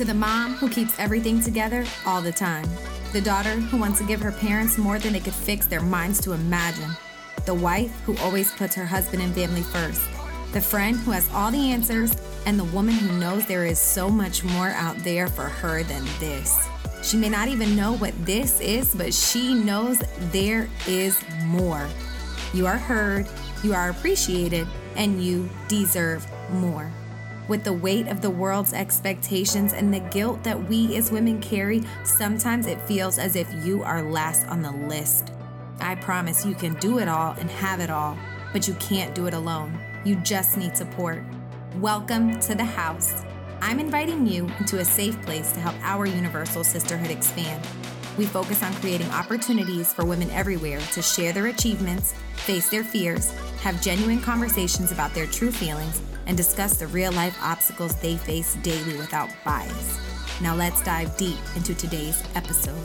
To the mom who keeps everything together all the time. The daughter who wants to give her parents more than they could fix their minds to imagine. The wife who always puts her husband and family first. The friend who has all the answers, and the woman who knows there is so much more out there for her than this. She may not even know what this is, but she knows there is more. You are heard, you are appreciated, and you deserve more. With the weight of the world's expectations and the guilt that we as women carry, sometimes it feels as if you are last on the list. I promise you can do it all and have it all, but you can't do it alone. You just need support. Welcome to the house. I'm inviting you into a safe place to help our universal sisterhood expand. We focus on creating opportunities for women everywhere to share their achievements, face their fears, have genuine conversations about their true feelings, and discuss the real life obstacles they face daily without bias. Now let's dive deep into today's episode.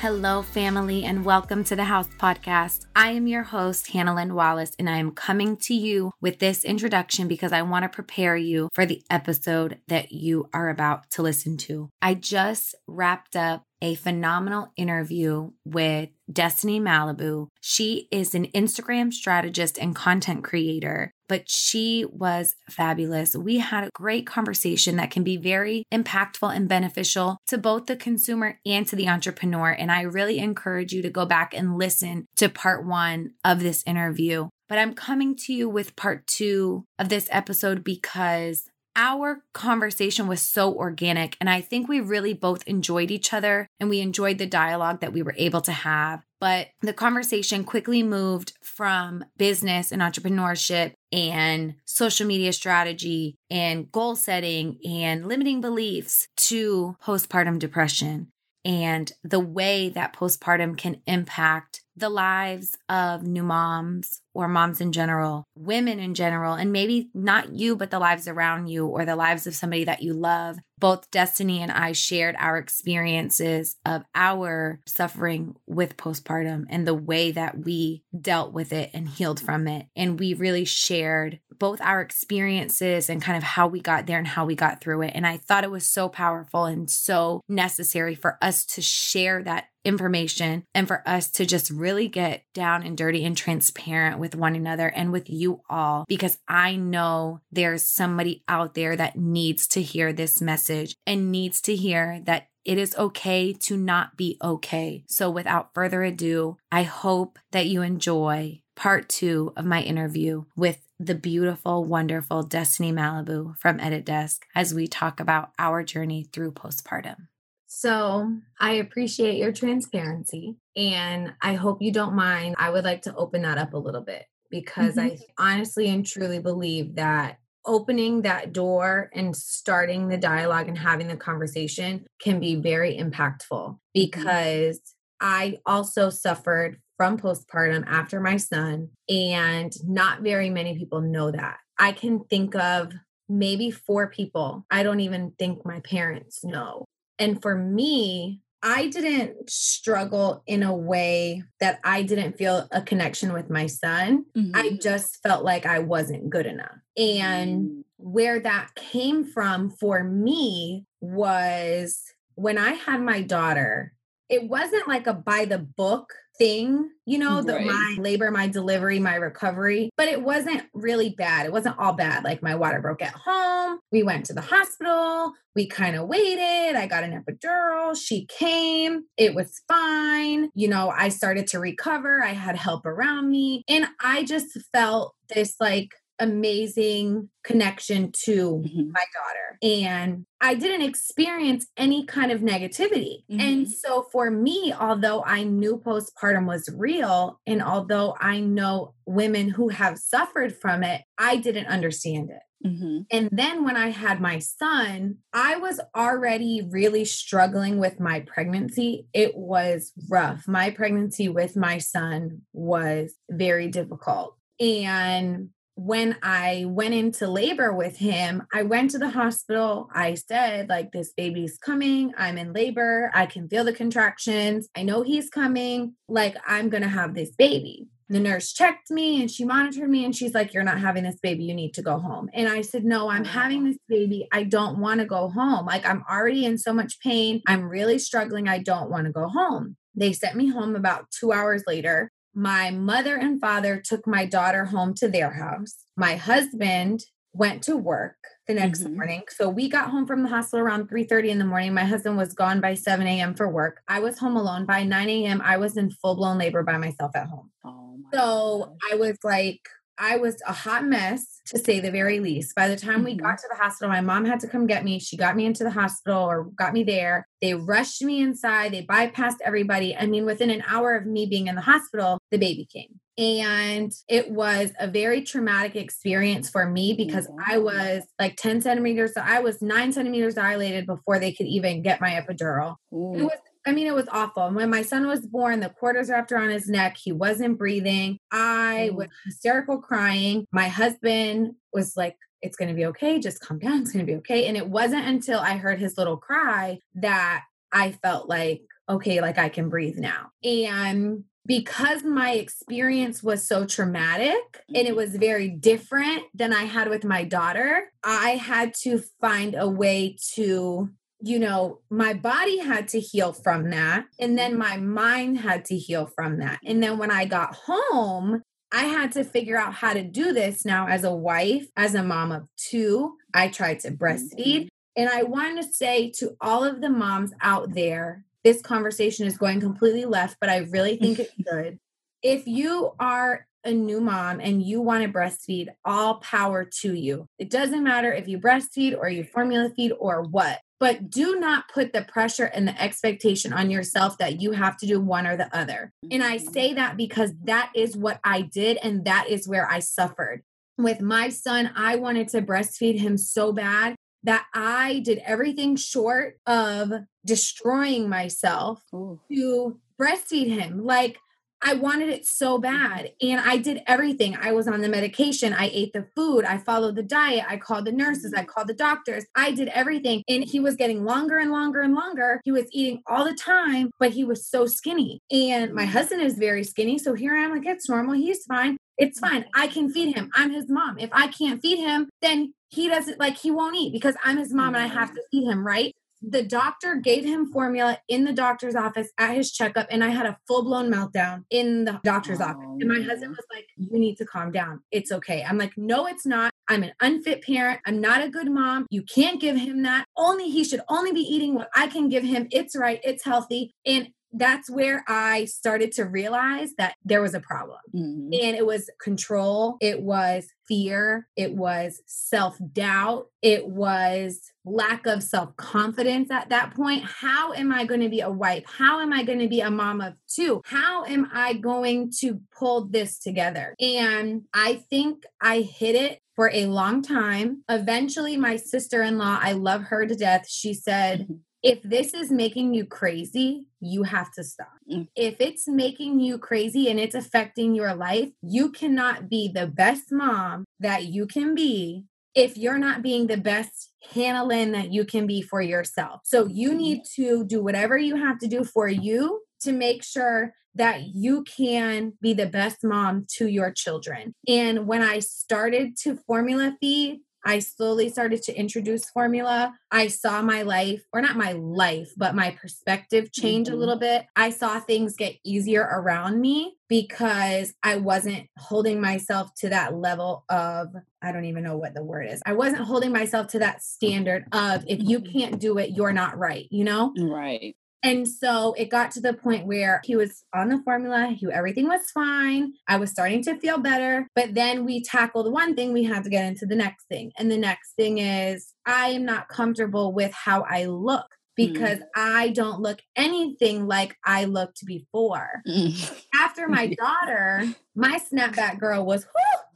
Hello, family, and welcome to the House Podcast. I am your host, Hannah Lynn Wallace, and I am coming to you with this introduction because I want to prepare you for the episode that you are about to listen to. I just wrapped up a phenomenal interview with Destinee Malibu. She is an Instagram strategist and content creator, but she was fabulous. We had a great conversation that can be very impactful and beneficial to both the consumer and to the entrepreneur. And I really encourage you to go back and listen to part one of this interview. But I'm coming to you with part two of this episode because our conversation was so organic. And I think we really both enjoyed each other and we enjoyed the dialogue that we were able to have. But the conversation quickly moved from business and entrepreneurship and social media strategy and goal setting and limiting beliefs to postpartum depression and the way that postpartum can impact the lives of new moms or moms in general, women in general, and maybe not you, but the lives around you or the lives of somebody that you love. Both Destinee and I shared our experiences of our suffering with postpartum and the way that we dealt with it and healed from it. And we really shared both our experiences and kind of how we got there and how we got through it. And I thought it was so powerful and so necessary for us to share that information and for us to just really get down and dirty and transparent with one another and with you all because I know there's somebody out there that needs to hear this message and needs to hear that it is okay to not be okay. So, without further ado, I hope that you enjoy part two of my interview with the beautiful, wonderful Destinee Malibu from Edit Desk as we talk about our journey through postpartum. So I appreciate your transparency and I hope you don't mind. I would like to open that up a little bit because mm-hmm. I honestly and truly believe that opening that door and starting the dialogue and having the conversation can be very impactful mm-hmm. because. I also suffered from postpartum after my son, and not very many people know that. I can think of maybe four people. I don't even think my parents know and for me, I didn't struggle in a way that I didn't feel a connection with my son. Mm-hmm. I just felt like I wasn't good enough. And mm-hmm. where that came from for me was when I had my daughter, it wasn't like a by the book thing, you know, the my labor, my delivery, my recovery, but it wasn't really bad. It wasn't all bad. Like my water broke at home. We went to the hospital. We kind of waited. I got an epidural. She came. It was fine. You know, I started to recover. I had help around me. And I just felt this like amazing connection to mm-hmm. my daughter. And I didn't experience any kind of negativity. Mm-hmm. And so for me, although I knew postpartum was real, and although I know women who have suffered from it, I didn't understand it. Mm-hmm. And then when I had my son, I was already really struggling with my pregnancy. It was rough. My pregnancy with my son was very difficult. And when I went into labor with him, I went to the hospital. I said, like, this baby's coming. I'm in labor. I can feel the contractions. I know he's coming. Like, I'm going to have this baby. the nurse checked me and she monitored me and she's like, You're not having this baby. You need to go home. And I said, No, I'm having this baby. I don't want to go home. Like, I'm already in so much pain. I'm really struggling. I don't want to go home. They sent me home about two hours later. My mother and father took my daughter home to their house. My husband went to work the next mm-hmm. morning. So we got home from the hospital around 3 30 in the morning. My husband was gone by 7 a.m. for work. I was home alone. By 9 a.m., I was in full blown labor by myself at home. Oh so gosh. I was like, I was a hot mess to say the very least. By the time mm-hmm. we got to the hospital, my mom had to come get me. She got me into the hospital or got me there. They rushed me inside. They bypassed everybody. I mean, within an hour of me being in the hospital, the baby came. And it was a very traumatic experience for me because I mm-hmm. was like 10 centimeters. So I was nine centimeters dilated before they could even get my epidural. Ooh. It was I mean, it was awful. When my son was born, the quarters wrapped around his neck. He wasn't breathing. I was hysterical crying. My husband was like, it's going to be okay. Just calm down. It's going to be okay. And it wasn't until I heard his little cry that I felt like, okay, like I can breathe now. And because my experience was so traumatic and it mm-hmm. was very different than I had with my daughter, I had to find a way to, you know, my body had to heal from that. And then my mind had to heal from that. And then when I got home, I had to figure out how to do this now as a wife, as a mom of two. I tried to breastfeed. Mm-hmm. And I want to say to all of the moms out there this conversation is going completely left, but I really think it should. If you are a new mom and you want to breastfeed, all power to you. It doesn't matter if you breastfeed or you formula feed or what, but do not put the pressure and the expectation on yourself that you have to do one or the other. And I mm-hmm. say that because that is what I did and that is where I suffered. With my son, I wanted to breastfeed him so bad that I did everything short of destroying myself Ooh. to breastfeed him. Like I wanted it so bad. And I did everything. I was on the medication. I ate the food. I followed the diet. I called the nurses. I mm-hmm. called the doctors. I did everything. And he was getting longer and longer and longer. He was eating all the time, but he was so skinny. And my mm-hmm. husband is very skinny. So here I am, like, it's normal. He's fine. It's fine. Mm-hmm. I can feed him. I'm his mom. If I can't feed him, then he doesn't like he won't eat because I'm his mom and I have to feed him, right? The doctor gave him formula in the doctor's office at his checkup, and I had a full blown meltdown in the doctor's oh, office. And my husband was like, You need to calm down. It's okay. I'm like, No, it's not. I'm an unfit parent. I'm not a good mom. You can't give him that. Only he should only be eating what I can give him. It's right. It's healthy. And that's where I started to realize that there was a problem. Mm-hmm. And it was control, it was fear, it was self doubt, it was lack of self confidence at that point. How am I going to be a wife? How am I going to be a mom of two? How am I going to pull this together? And I think I hit it for a long time. Eventually, my sister in law, I love her to death, she said, mm-hmm if this is making you crazy, you have to stop. Mm. If it's making you crazy and it's affecting your life, you cannot be the best mom that you can be if you're not being the best Hannah Lynn that you can be for yourself. So you mm-hmm. need to do whatever you have to do for you to make sure that you can be the best mom to your children. And when I started to formula feed, I slowly started to introduce formula. I saw my life, or not my life, but my perspective change mm-hmm. a little bit. I saw things get easier around me because I wasn't holding myself to that level of, I don't even know what the word is. I wasn't holding myself to that standard of if you mm-hmm. can't do it, you're not right, you know? Right. And so it got to the point where he was on the formula, he, everything was fine. I was starting to feel better. But then we tackled one thing, we had to get into the next thing. And the next thing is, I am not comfortable with how I look because mm. I don't look anything like I looked before. Mm. After my daughter, my snapback girl was,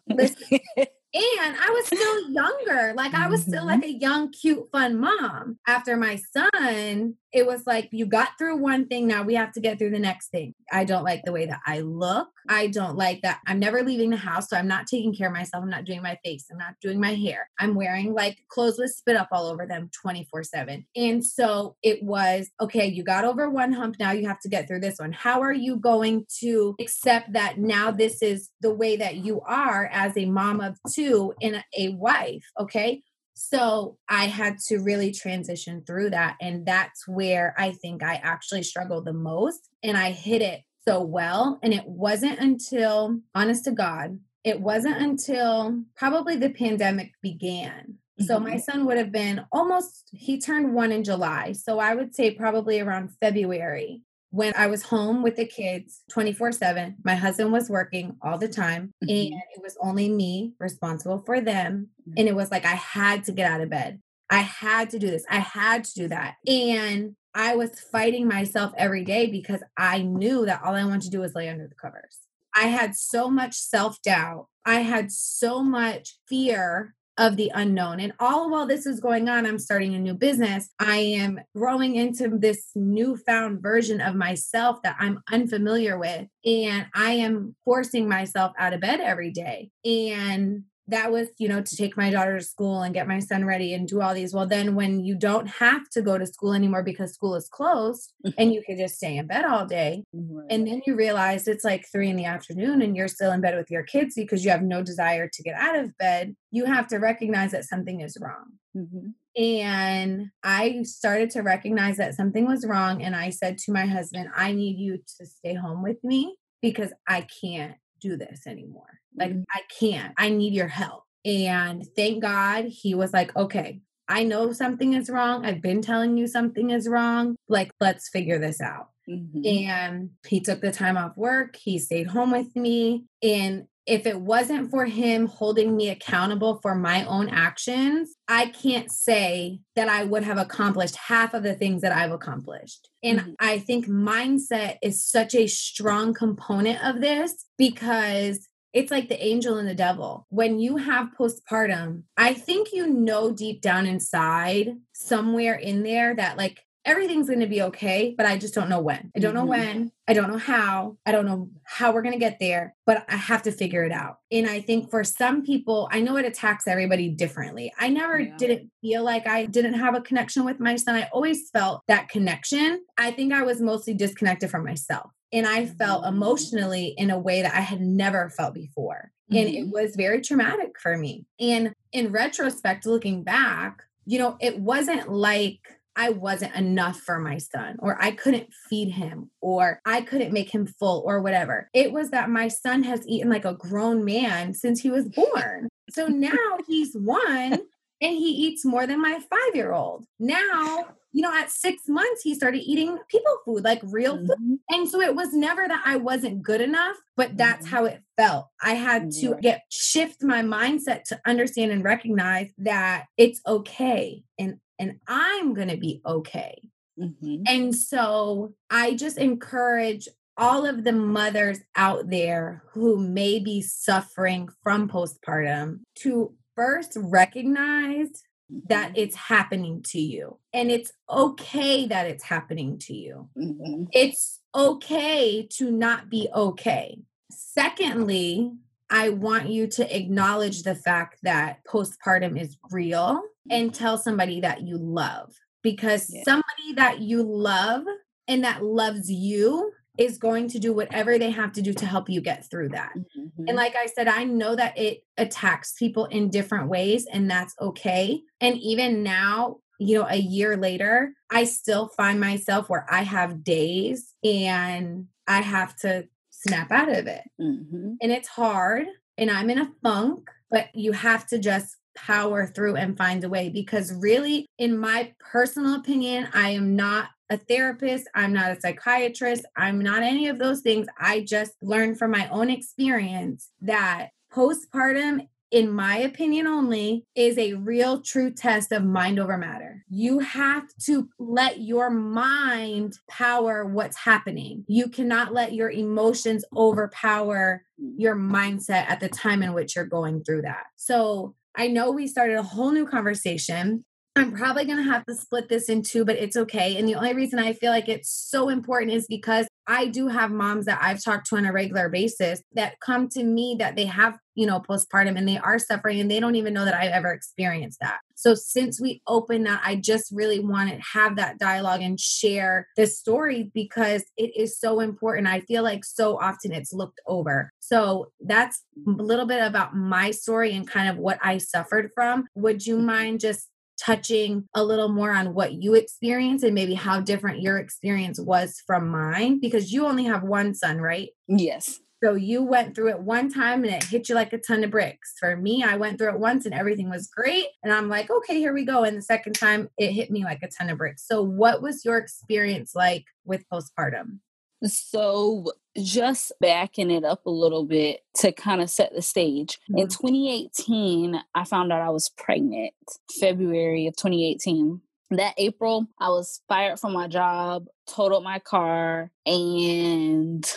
listen. And I was still younger. Like I was still like mm-hmm. a young, cute, fun mom. After my son, it was like you got through one thing now we have to get through the next thing. I don't like the way that i look. I don't like that i'm never leaving the house so i'm not taking care of myself. I'm not doing my face. I'm not doing my hair. I'm wearing like clothes with spit up all over them 24 7 and so it was okay you got over one hump now you have to get through this one. How are you going to accept that now this is the way that you are as a mom of two and a wife okay so I had to really transition through that. And that's where I think I actually struggled the most. And I hit it so well. And it wasn't until, honest to God, it wasn't until probably the pandemic began. Mm-hmm. So my mm-hmm. son would have been almost, he turned one in July. So I would say probably around February when I was home with the kids 24 7, my husband was working all the time, mm-hmm. and it was only me responsible for them. Mm-hmm. And it was like I had to get out of bed. I had to do this. I had to do that. And I was fighting myself every day because I knew that all I wanted to do was lay under the covers. I had so much self doubt. I had so much fear of the unknown. And all while this is going on, I'm starting a new business. I am growing into this newfound version of myself that I'm unfamiliar with. And I am forcing myself out of bed every day. And that was, you know, to take my daughter to school and get my son ready and do all these. Well, then when you don't have to go to school anymore because school is closed and you can just stay in bed all day, right. and then you realize it's like three in the afternoon and you're still in bed with your kids because you have no desire to get out of bed, you have to recognize that something is wrong. Mm-hmm. And I started to recognize that something was wrong. And I said to my husband, I need you to stay home with me because I can't do this anymore. Like, mm-hmm. I can't. I need your help. And thank God he was like, okay, I know something is wrong. I've been telling you something is wrong. Like, let's figure this out. Mm-hmm. And he took the time off work. He stayed home with me. And if it wasn't for him holding me accountable for my own actions, I can't say that I would have accomplished half of the things that I've accomplished. And mm-hmm. I think mindset is such a strong component of this because it's like the angel and the devil. When you have postpartum, I think you know deep down inside, somewhere in there, that like everything's going to be okay, but I just don't know when. I don't know mm-hmm. when. I don't know how. I don't know how we're going to get there, but I have to figure it out. And I think for some people, I know it attacks everybody differently. I never yeah. didn't feel like I didn't have a connection with my son. I always felt that connection. I think I was mostly disconnected from myself. And I felt mm-hmm. emotionally in a way that I had never felt before. Mm-hmm. And it mm-hmm. was very traumatic for me. And in retrospect, looking back, you know, it wasn't like I wasn't enough for my son, or I couldn't feed him, or I couldn't make him full, or whatever. It was that my son has eaten like a grown man since he was born. So now he's one and he eats more than my five year old. Now, you know, at six months, he started eating people food, like real food. Mm-hmm. And so it was never that I wasn't good enough, but that's mm-hmm. how it felt. I had to get shift my mindset to understand and recognize that it's okay and and I'm going to be okay. Mm-hmm. And so I just encourage all of the mothers out there who may be suffering from postpartum to first recognize that mm-hmm. it's happening to you and it's okay that it's happening to you. Mm-hmm. It's okay to not be okay. Secondly, I want you to acknowledge the fact that postpartum is real and tell somebody that you love because yeah. somebody that you love and that loves you is going to do whatever they have to do to help you get through that. Mm-hmm. And like I said, I know that it attacks people in different ways, and that's okay. And even now, you know, a year later, I still find myself where I have days and I have to snap out of it. Mm-hmm. And it's hard, and I'm in a funk, but you have to just power through and find a way because really in my personal opinion i am not a therapist i'm not a psychiatrist i'm not any of those things i just learned from my own experience that postpartum in my opinion only, is a real true test of mind over matter. You have to let your mind power what's happening. You cannot let your emotions overpower your mindset at the time in which you're going through that. So I know we started a whole new conversation, I'm probably going to have to split this in two, but it's okay. And the only reason I feel like it's so important is because I do have moms that I've talked to on a regular basis that come to me that they have, you know, postpartum and they are suffering and they don't even know that I've ever experienced that. So since we opened that, I just really want to have that dialogue and share this story because it is so important. I feel like so often it's looked over. So that's a little bit about my story and kind of what I suffered from. Would you mm-hmm. mind just touching a little more on what you experienced and maybe how different your experience was from mine because you only have one son, right? Yes. So you went through it one time and it hit you like a ton of bricks. For me, I went through it once and everything was great. And I'm like, okay, here we go. And the second time, it hit me like a ton of bricks. So, what was your experience like with postpartum? So, just backing it up a little bit to kind of set the stage. Mm-hmm. In 2018, I found out I was pregnant, February of 2018. That April, I was fired from my job, totaled my car, and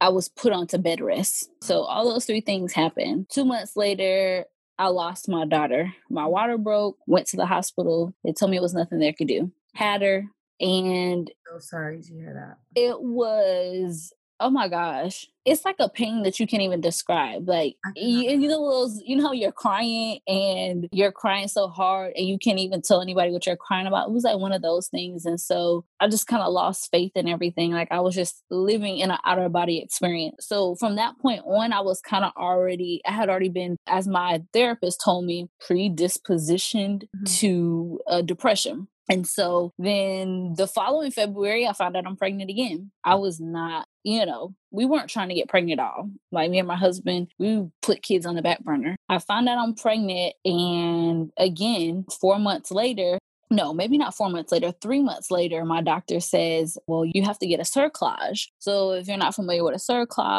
I was put onto bed rest. So, all those three things happened. Two months later, I lost my daughter. My water broke, went to the hospital. They told me it was nothing they could do. Had her, and so sorry to hear that. It was oh my gosh it's like a pain that you can't even describe like you, you, know those you know you're crying and you're crying so hard and you can't even tell anybody what you're crying about it was like one of those things and so i just kind of lost faith in everything like i was just living in an outer body experience so from that point on i was kind of already i had already been as my therapist told me predispositioned mm-hmm. to uh, depression and so then the following February, I found out I'm pregnant again. I was not, you know, we weren't trying to get pregnant at all. Like me and my husband, we put kids on the back burner. I found out I'm pregnant. And again, four months later, no, maybe not four months later, three months later, my doctor says, well, you have to get a cerclage. So if you're not familiar with a cerclage,